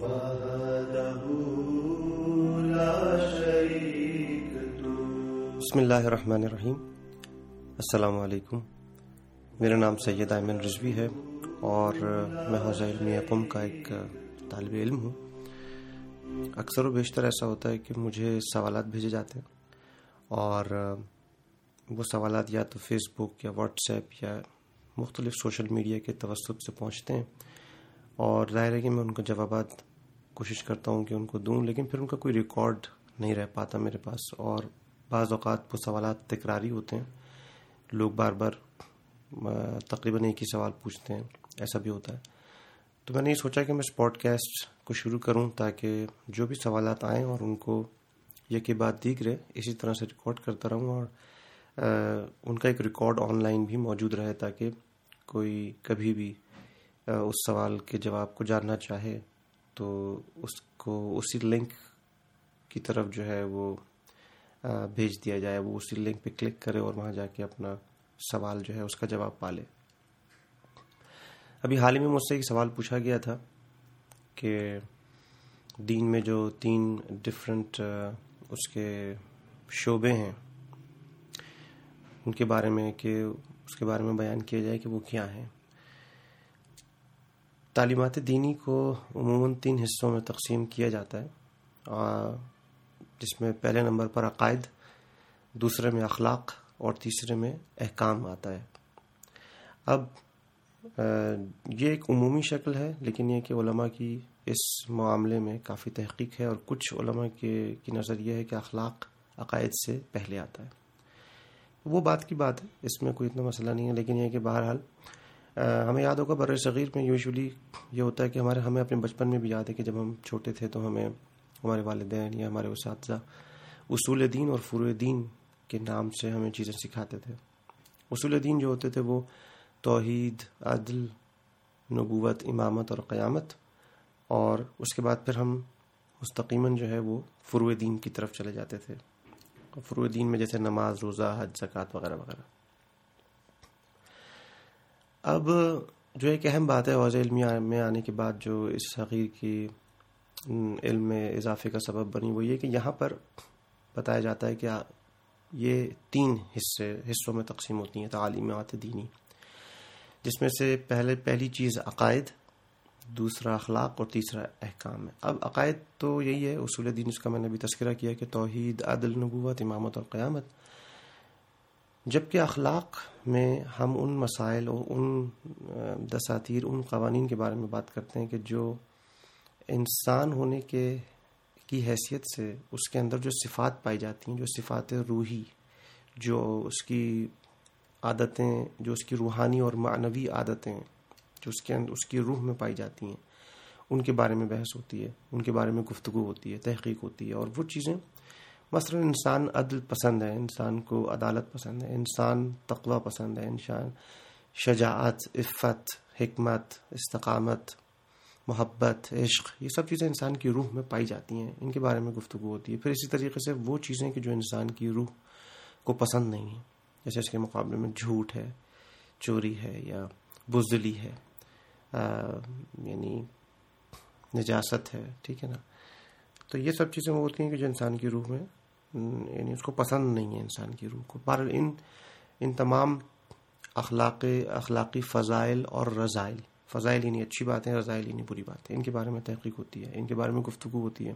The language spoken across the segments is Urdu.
بسم اللہ الرحمن الرحیم۔ السلام علیکم۔ میرا نام سید ایمن رضوی ہے اور میں حوضہ علمی قم کا ایک طالب علم ہوں۔ اکثر و بیشتر ایسا ہوتا ہے کہ مجھے سوالات بھیجے جاتے ہیں اور وہ سوالات یا تو فیس بک یا واٹس ایپ یا مختلف سوشل میڈیا کے توسط سے پہنچتے ہیں اور ظاہر ہے کہ میں ان کو جوابات کوشش کرتا ہوں کہ ان کو دوں، لیکن پھر ان کا کوئی ریکارڈ نہیں رہ پاتا میرے پاس، اور بعض اوقات وہ سوالات تکراری ہوتے ہیں۔ لوگ بار بار تقریباً ایک ہی سوال پوچھتے ہیں، ایسا بھی ہوتا ہے۔ تو میں نے یہ سوچا کہ میں اس پوڈ کاسٹ کو شروع کروں تاکہ جو بھی سوالات آئیں اور ان کو یہ بات دیکھ رہے، اسی طرح سے ریکارڈ کرتا رہوں اور ان کا ایک ریکارڈ آن لائن بھی موجود رہے تاکہ کوئی کبھی بھی اس سوال کے جواب کو جاننا چاہے۔ تو اس کو اسی لنک کی طرف جو ہے وہ بھیج دیا جائے، وہ اسی لنک پہ کلک کرے اور وہاں جا کے اپنا سوال جو ہے اس کا جواب پالے ابھی حال ہی میں مجھ سے ایک سوال پوچھا گیا تھا کہ دین میں جو تین ڈفرینٹ اس کے شعبے ہیں، ان کے بارے میں کہ اس کے بارے میں بیان کیا جائے کہ وہ کیا ہیں۔ تعلیمات دینی کو عموماً تین حصوں میں تقسیم کیا جاتا ہے۔ جس میں پہلے نمبر پر عقائد، دوسرے میں اخلاق اور تیسرے میں احکام آتا ہے۔ اب یہ ایک عمومی شکل ہے، لیکن یہ کہ علماء کی اس معاملے میں کافی تحقیق ہے اور کچھ علماء کے، کی نظر یہ ہے کہ اخلاق عقائد سے پہلے آتا ہے۔ وہ بات کی بات ہے، اس میں کوئی اتنا مسئلہ نہیں ہے، لیکن یہ کہ بہرحال ہمیں یاد ہوگا بر صغیر میں یوزلی یہ ہوتا ہے کہ ہمارے ہمیں اپنے بچپن میں بھی یاد ہے کہ جب ہم چھوٹے تھے تو ہمیں ہمارے والدین یا ہمارے اساتذہ اصول دین اور فروع دین کے نام سے ہمیں چیزیں سکھاتے تھے۔ اصول دین جو ہوتے تھے وہ توحید، عدل، نبوت، امامت اور قیامت اور اس کے بعد پھر ہم مستقیماً جو ہے وہ فروع دین کی طرف چلے جاتے تھے۔ فروع دین میں جیسے نماز، روزہ، حج، زکوٰۃ وغیرہ وغیرہ۔ اب جو ایک اہم بات ہے واضح علمی میں آنے کے بعد جو اس حقیر کی علم میں اضافے کا سبب بنی، وہ یہ کہ یہاں پر بتایا جاتا ہے کہ یہ تین حصے، حصوں میں تقسیم ہوتی ہیں تعلیمات دینی۔ جس میں سے پہلے، پہلی چیز عقائد، دوسرا اخلاق اور تیسرا احکام ہے۔ اب عقائد تو یہی ہے، اصول دین، اس کا میں نے بھی تذکرہ کیا کہ توحید، عدل، نبوت، امامت اور قیامت۔ جبکہ اخلاق میں ہم ان مسائل اور ان دساتیر، ان قوانین کے بارے میں بات کرتے ہیں کہ جو انسان ہونے کے، کی حیثیت سے اس کے اندر جو صفات پائی جاتی ہیں، جو صفات روحی، جو اس کی عادتیں، جو اس کی روحانی اور معنوی عادتیں جو اس کے اندر، اس کی روح میں پائی جاتی ہیں، ان کے بارے میں بحث ہوتی ہے، ان کے بارے میں گفتگو ہوتی ہے، تحقیق ہوتی ہے اور وہ چیزیں مثلا انسان عدل پسند ہے، انسان کو عدالت پسند ہے، انسان تقوی پسند ہے، انسان شجاعت، عفت، حکمت، استقامت، محبت، عشق، یہ سب چیزیں انسان کی روح میں پائی جاتی ہیں۔ ان کے بارے میں گفتگو ہوتی ہے۔ پھر اسی طریقے سے وہ چیزیں کہ جو انسان کی روح کو پسند نہیں ہیں، جیسے اس کے مقابلے میں جھوٹ ہے، چوری ہے یا بزدلی ہے یعنی نجاست ہے، ٹھیک ہے نا؟ تو یہ سب چیزیں وہ ہوتی ہیں کہ جو انسان کی روح میں یعنی اس کو پسند نہیں ہے انسان کی روح کو۔ پر ان ان تمام اخلاق، اخلاقی فضائل اور رضائل۔ فضائل یعنی اچھی بات ہے رضائل یعنی بری بات ہے ان کے بارے میں تحقیق ہوتی ہے، ان کے بارے میں گفتگو ہوتی ہے۔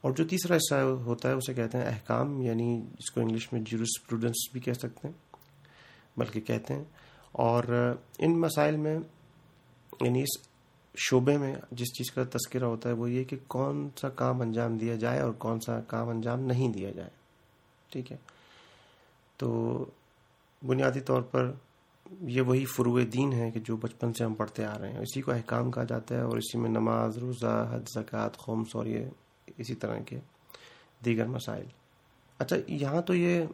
اور جو تیسرا حصہ ہوتا ہے، اسے کہتے ہیں احکام یعنی جس کو انگلش میں جیروس پروڈنس بھی کہہ سکتے ہیں، بلکہ کہتے ہیں۔ اور ان مسائل میں یعنی اس شعبے میں جس چیز کا تذکرہ ہوتا ہے وہ یہ کہ کون سا کام انجام دیا جائے اور کون سا کام انجام نہیں دیا جائے۔ ٹھیک ہے؟ تو بنیادی طور پر یہ وہی فروع دین ہے کہ جو بچپن سے ہم پڑھتے آ رہے ہیں۔ اسی کو احکام کہا جاتا ہے اور اسی میں نماز، روزہ حد زکوٰۃ خومس اور یہ اسی طرح کے دیگر مسائل۔ اچھا یہاں تو یہ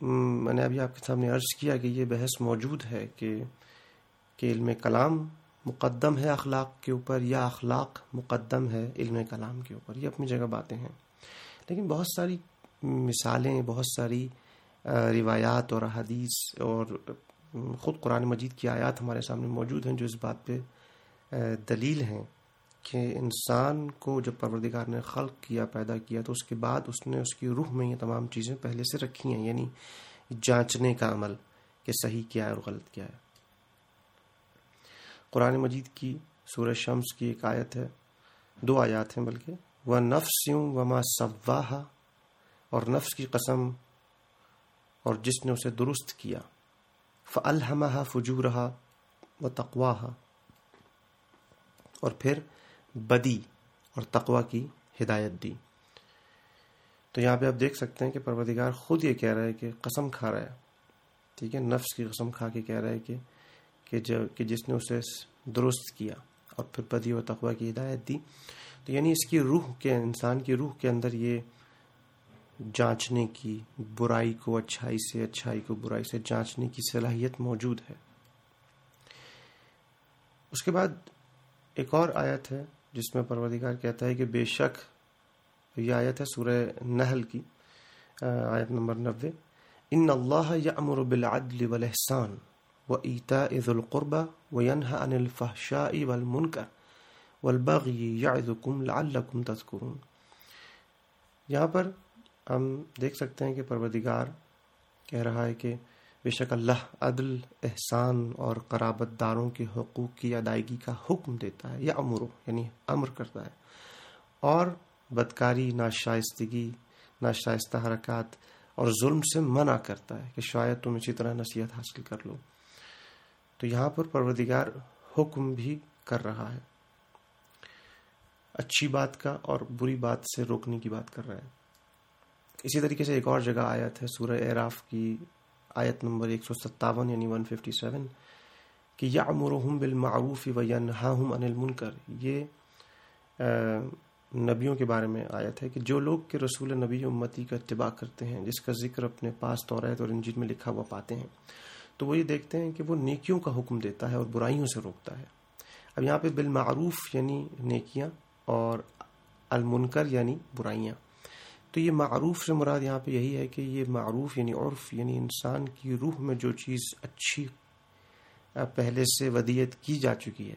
میں نے ابھی آپ کے سامنے عرض کیا کہ یہ بحث موجود ہے کہ کہ علم کلام مقدم ہے اخلاق کے اوپر یا اخلاق مقدم ہے علم کلام کے اوپر، یہ اپنی جگہ باتیں ہیں۔ لیکن بہت ساری مثالیں، بہت ساری روایات اور حدیث اور خود قرآن مجید کی آیات ہمارے سامنے موجود ہیں جو اس بات پہ دلیل ہیں کہ انسان کو جب پروردگار نے خلق کیا، پیدا کیا، تو اس کے بعد اس نے اس کی روح میں یہ تمام چیزیں پہلے سے رکھی ہیں یعنی جانچنے کا عمل کہ صحیح کیا ہے اور غلط کیا ہے۔ قرآن مجید کی سورہ شمس کی ایک آیت ہے۔ دو آیات ہیں بلکہ۔ وہ نفس یوں وما صواہ اور نفس کی قسم اور جس نے اسے درست کیا۔ فلحمہ فجورہ و تقواہ اور پھر بدی اور تقوا کی ہدایت دی۔ تو یہاں پہ آپ دیکھ سکتے ہیں کہ پروردگار خود یہ کہہ رہا ہے کہ قسم کھا رہا ہے۔ ٹھیک ہے، نفس کی قسم کھا کے کہہ رہا ہے کہ کہ جبکہ جس نے اسے درست کیا اور پھر بدی و تقوا کی ہدایت دی۔ تو یعنی اس کی روح کے انسان کی روح کے اندر یہ جانچنے کی برائی کو اچھائی سے اچھائی کو برائی سے جانچنے کی صلاحیت موجود ہے۔ اس کے بعد ایک اور آیت ہے جس میں پروردگار کہتا ہے کہ بے شک یہ آیت ہے سورہ نحل کی آیت نمبر نوے۔ ان اللہ یامر بالعدل والاحسان وایتاء ذی القربى وینهى عن الفحشاء والمنکر والبغی یعظکم لعلکم تذکرون یہاں پر ہم دیکھ سکتے ہیں کہ پروردگار کہہ رہا ہے کہ بے شک اللہ عدل، احسان اور قرابت داروں کے حقوق کی ادائیگی کا حکم دیتا ہے یا امرو یعنی امر کرتا ہے۔ اور بدکاری، ناشائستگی، ناشائستہ حرکات اور ظلم سے منع کرتا ہے کہ شاید تم اسی طرح نصیحت حاصل کر لو۔ تو یہاں پر پروردگار حکم بھی کر رہا ہے۔ اچھی بات کا اور بری بات سے روکنے کی بات کر رہا ہے۔ اسی طریقے سے ایک اور جگہ آیت ہے، سورہ اعراف کی آیت نمبر ایک سو ستاون یعنی ون ففٹی سیون کہ یا امرحم بالمعروف و ینہاہم عن المنکر۔ یہ نبیوں کے بارے میں آیت ہے کہ جو لوگ کہ رسول نبی امتی کا اتباع کرتے ہیں، جس کا ذکر اپنے پاس طورت اور انجین میں لکھا ہوا پاتے ہیں تو وہ یہ دیکھتے ہیں کہ وہ نیکیوں کا حکم دیتا ہے اور برائیوں سے روکتا ہے۔ اب یہاں پہ بالمعروف یعنی نیکیاں اور المنکر یعنی برائیاں۔ تو یہ معروف سے مراد یہاں پہ یہی ہے کہ یہ معروف یعنی عرف یعنی انسان کی روح میں جو چیز اچھی پہلے سے ودیت کی جا چکی ہے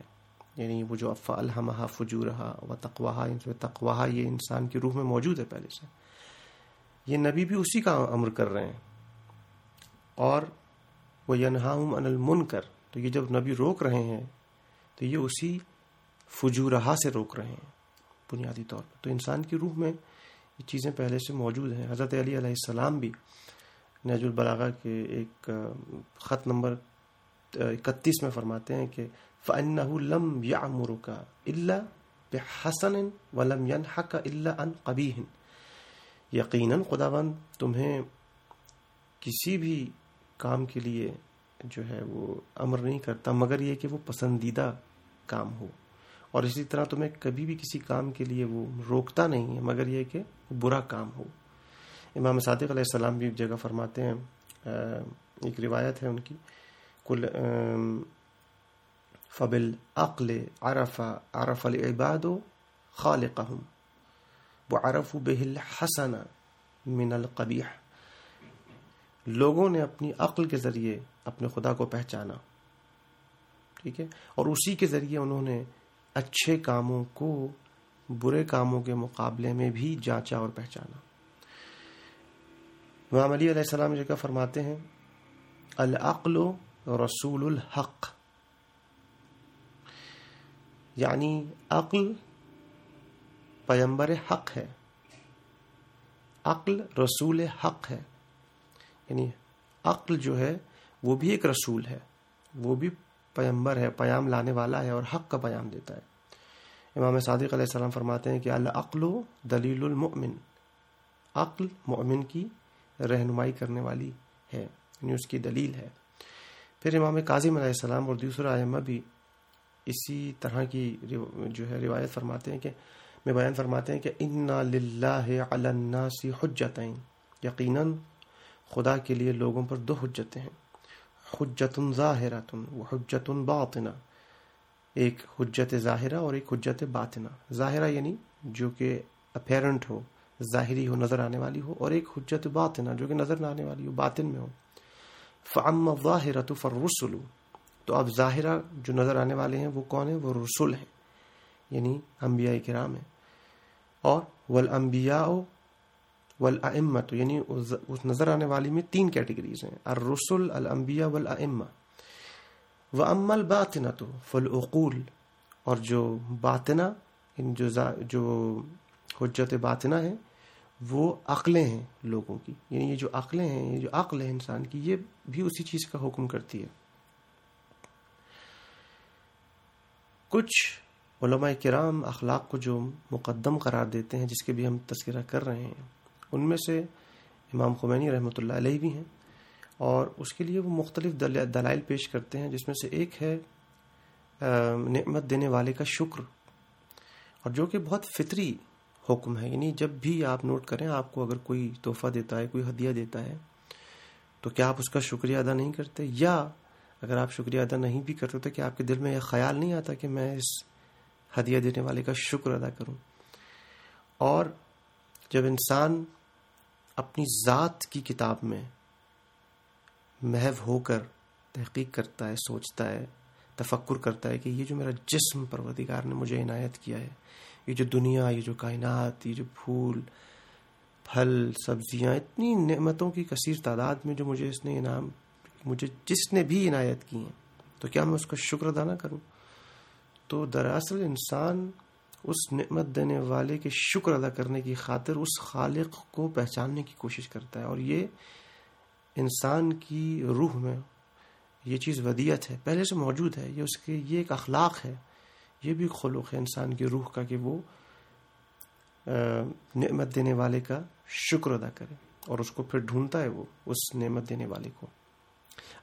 یعنی وہ جو افا الحمہ فجورہ و تقواہ یعنی تقواہ یہ انسان کی روح میں موجود ہے پہلے سے۔ یہ نبی بھی اسی کا امر کر رہے ہیں۔ اور وہ ینہاہم ان المن کر تو یہ جب نبی روک رہے ہیں تو یہ اسی فجورہ سے روک رہے ہیں بنیادی طور پر۔ تو انسان کی روح میں یہ چیزیں پہلے سے موجود ہیں۔ حضرت علی علیہ السلام بھی نج البلاغا کے ایک، خط نمبر، اکتیس میں فرماتے ہیں کہ فن لم یا امر کا اللہ بحسن ولم ينحك الا ان قبیح یقیناً خدا بند تمہیں کسی بھی کام کے لیے جو ہے وہ امر نہیں کرتا، مگر یہ کہ وہ پسندیدہ کام ہو۔ اور اسی طرح تمہیں کبھی بھی کسی کام کے لیے وہ روکتا نہیں ہے مگر یہ کہ برا کام ہو۔ امام صادق علیہ السلام بھی جگہ فرماتے ہیں ایک روایت ہے ان کی کل فبل عقل عرف عرف العباد و خالقہم وہ عرف بہل حسن من القبیح لوگوں نے اپنی عقل کے ذریعے اپنے خدا کو پہچانا۔ ٹھیک ہے؟ اور اسی کے ذریعے انہوں نے اچھے کاموں کو برے کاموں کے مقابلے میں بھی جانچا اور پہچانا۔ امام علی علیہ السلام جگہ فرماتے ہیں، العقل رسول الحق۔ یعنی عقل پیمبر حق ہے۔ عقل رسول حق ہے۔ یعنی عقل جو ہے وہ بھی ایک رسول ہے، وہ بھی پیمبر ہے پیام لانے والا ہے اور حق کا پیام دیتا ہے۔ امام صادق علیہ السلام فرماتے ہیں کہ العقل و دلیل المؤمن، عقل مؤمن کی رہنمائی کرنے والی ہے یعنی اس کی دلیل ہے۔ پھر امام کاظم علیہ السلام اور دوسرا ائمہ بھی اسی طرح کی جو ہے روایت فرماتے ہیں کہ، میں بیان فرماتے ہیں کہ انا للہ علی الناس حجتین یقیناً خدا کے لیے لوگوں پر دو حجتیں ہیں۔ حجت ظاہرۃ و حجت باطنہ۔ ایک حجت ظاہرہ اور ایک حجت باطنہ۔ ظاہرہ یعنی جو کہ اپیرنٹ ہو، ظاہری ہو، نظر آنے والی ہو، اور ایک حجت باطنہ جو کہ نظر نہ آنے والی ہو، باطن میں ہو۔ فعم ظاہرہ تو فر رسول تو اب ظاہرہ جو نظر آنے والے ہیں وہ کون ہیں؟ وہ رسول ہیں۔ یعنی انبیاء کرام ہیں۔ اور والانبیاء والامت یعنی اس نظر آنے والی میں تین کیٹیگریز ہیں۔ الرسل الانبیاء والامہ واما الباطنۃ فالعقول۔ اور جو باطنہ یعنی جو جو حجت باطنہ ہیں وہ عقلیں ہیں لوگوں کی۔ یعنی یہ جو عقلیں ہیں، یہ جو عقل ہے انسان کی، یہ بھی اسی چیز کا حکم کرتی ہے۔ کچھ علماء کرام اخلاق کو جو مقدم قرار دیتے ہیں، جس کے بھی ہم تذکرہ کر رہے ہیں۔ ان میں سے امام خمینی رحمۃ اللہ علیہ بھی ہیں اور اس کے لیے وہ مختلف دلائل پیش کرتے ہیں جس میں سے ایک ہے نعمت دینے والے کا شکر اور جو کہ بہت فطری حکم ہے یعنی جب بھی آپ نوٹ کریں، آپ کو اگر کوئی تحفہ دیتا ہے، کوئی ہدیہ دیتا ہے، تو کیا آپ اس کا شکریہ ادا نہیں کرتے؟ یا اگر آپ شکریہ ادا نہیں بھی کرتے تو کیا آپ کے دل میں یہ خیال نہیں آتا کہ میں اس ہدیہ دینے والے کا شکر ادا کروں؟ اور جب انسان اپنی ذات کی کتاب میں محو ہو کر تحقیق کرتا ہے، سوچتا ہے، تفکر کرتا ہے کہ یہ جو میرا جسم پروردگار نے مجھے عنایت کیا ہے، یہ جو دنیا، یہ جو کائنات، یہ جو پھول، پھل، سبزیاں، اتنی نعمتوں کی کثیر تعداد میں جو مجھے اس نے انعام، مجھے جس نے بھی عنایت کی ہیں، تو کیا میں اس کا شکر ادا نہ کروں؟ تو دراصل انسان اس نعمت دینے والے کے شکر ادا کرنے کی خاطر اس خالق کو پہچاننے کی کوشش کرتا ہے اور یہ انسان کی روح میں یہ چیز ودیت ہے۔ پہلے سے موجود ہے، یہ اس کے، یہ ایک اخلاق ہے۔ یہ بھی خلوق ہے انسان کی روح کا کہ وہ نعمت دینے والے کا شکر ادا کرے اور اس کو پھر ڈھونڈتا ہے وہ، اس نعمت دینے والے کو۔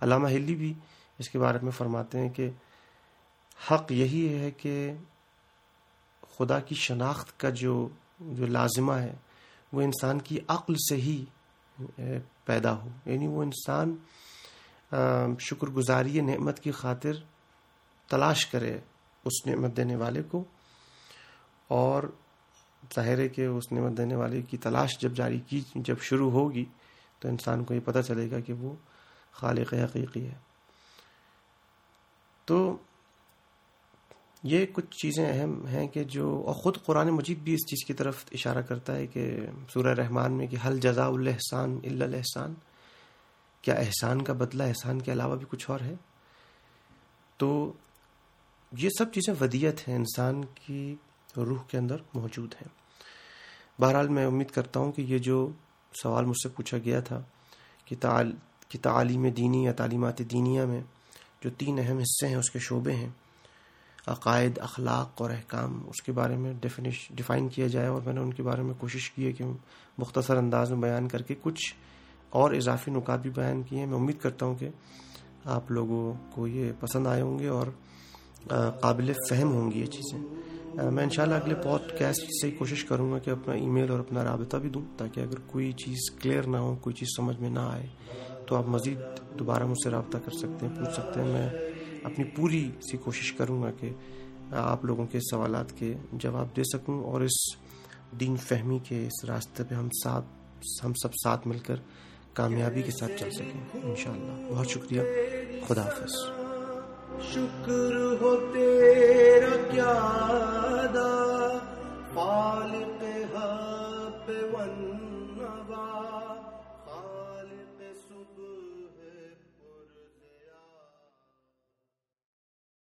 علامہ ہلی بھی اس کے بارے میں فرماتے ہیں کہ حق یہی ہے کہ خدا کی شناخت کا جو جو لازمہ ہے، وہ انسان کی عقل سے ہی پیدا ہو۔ یعنی وہ انسان شکر گزاری نعمت کی خاطر تلاش کرے اس نعمت دینے والے کو۔ اور ظاہر ہے کہ اس نعمت دینے والے کی تلاش جب جاری کی، جب شروع ہوگی، تو انسان کو یہ پتہ چلے گا کہ وہ خالق حقیقی ہے۔ تو یہ کچھ چیزیں اہم ہیں کہ جو، اور خود قرآن مجید بھی اس چیز کی طرف اشارہ کرتا ہے کہ سورہ رحمان میں کہ حل جزا الحسان الحسان کیا احسان کا بدلہ، احسان کے علاوہ بھی کچھ اور ہے؟ تو یہ سب چیزیں ودیت ہیں، انسان کی روح کے اندر موجود ہیں۔ بہرحال میں امید کرتا ہوں کہ یہ جو سوال مجھ سے پوچھا گیا تھا کہ کہ تعلیم دینی یا تعلیمات دینیا میں جو تین اہم حصے ہیں، اس کے شعبے ہیں عقائد، اخلاق اور احکام اس کے بارے میں ڈیفینیش ڈیفائن کیا جائے اور میں نے ان کے بارے میں کوشش کی ہے کہ مختصر انداز میں بیان کر کے کچھ اور اضافی نکات بھی بیان کیے ہیں۔ میں امید کرتا ہوں کہ آپ لوگوں کو یہ پسند آئے ہوں گے اور قابل فہم ہوں گی یہ چیزیں۔ میں انشاءاللہ اگلے پوڈ کاسٹ سے کوشش کروں گا کہ اپنا ای میل اور اپنا رابطہ بھی دوں تاکہ اگر کوئی چیز کلیئر نہ ہو، کوئی چیز سمجھ میں نہ آئے تو آپ مزید دوبارہ مجھ سے رابطہ کر سکتے ہیں، پوچھ سکتے ہیں۔ میں اپنی پوری سی کوشش کروں گا کہ آپ لوگوں کے سوالات کے جواب دے سکوں اور اس دین فہمی کے اس راستے پہ ہم ساتھ، ہم سب ساتھ مل کر کامیابی کے ساتھ چل سکیں، انشاءاللہ۔ بہت شکریہ۔ خدا حافظ۔ شکر ہو تیرا کیا دا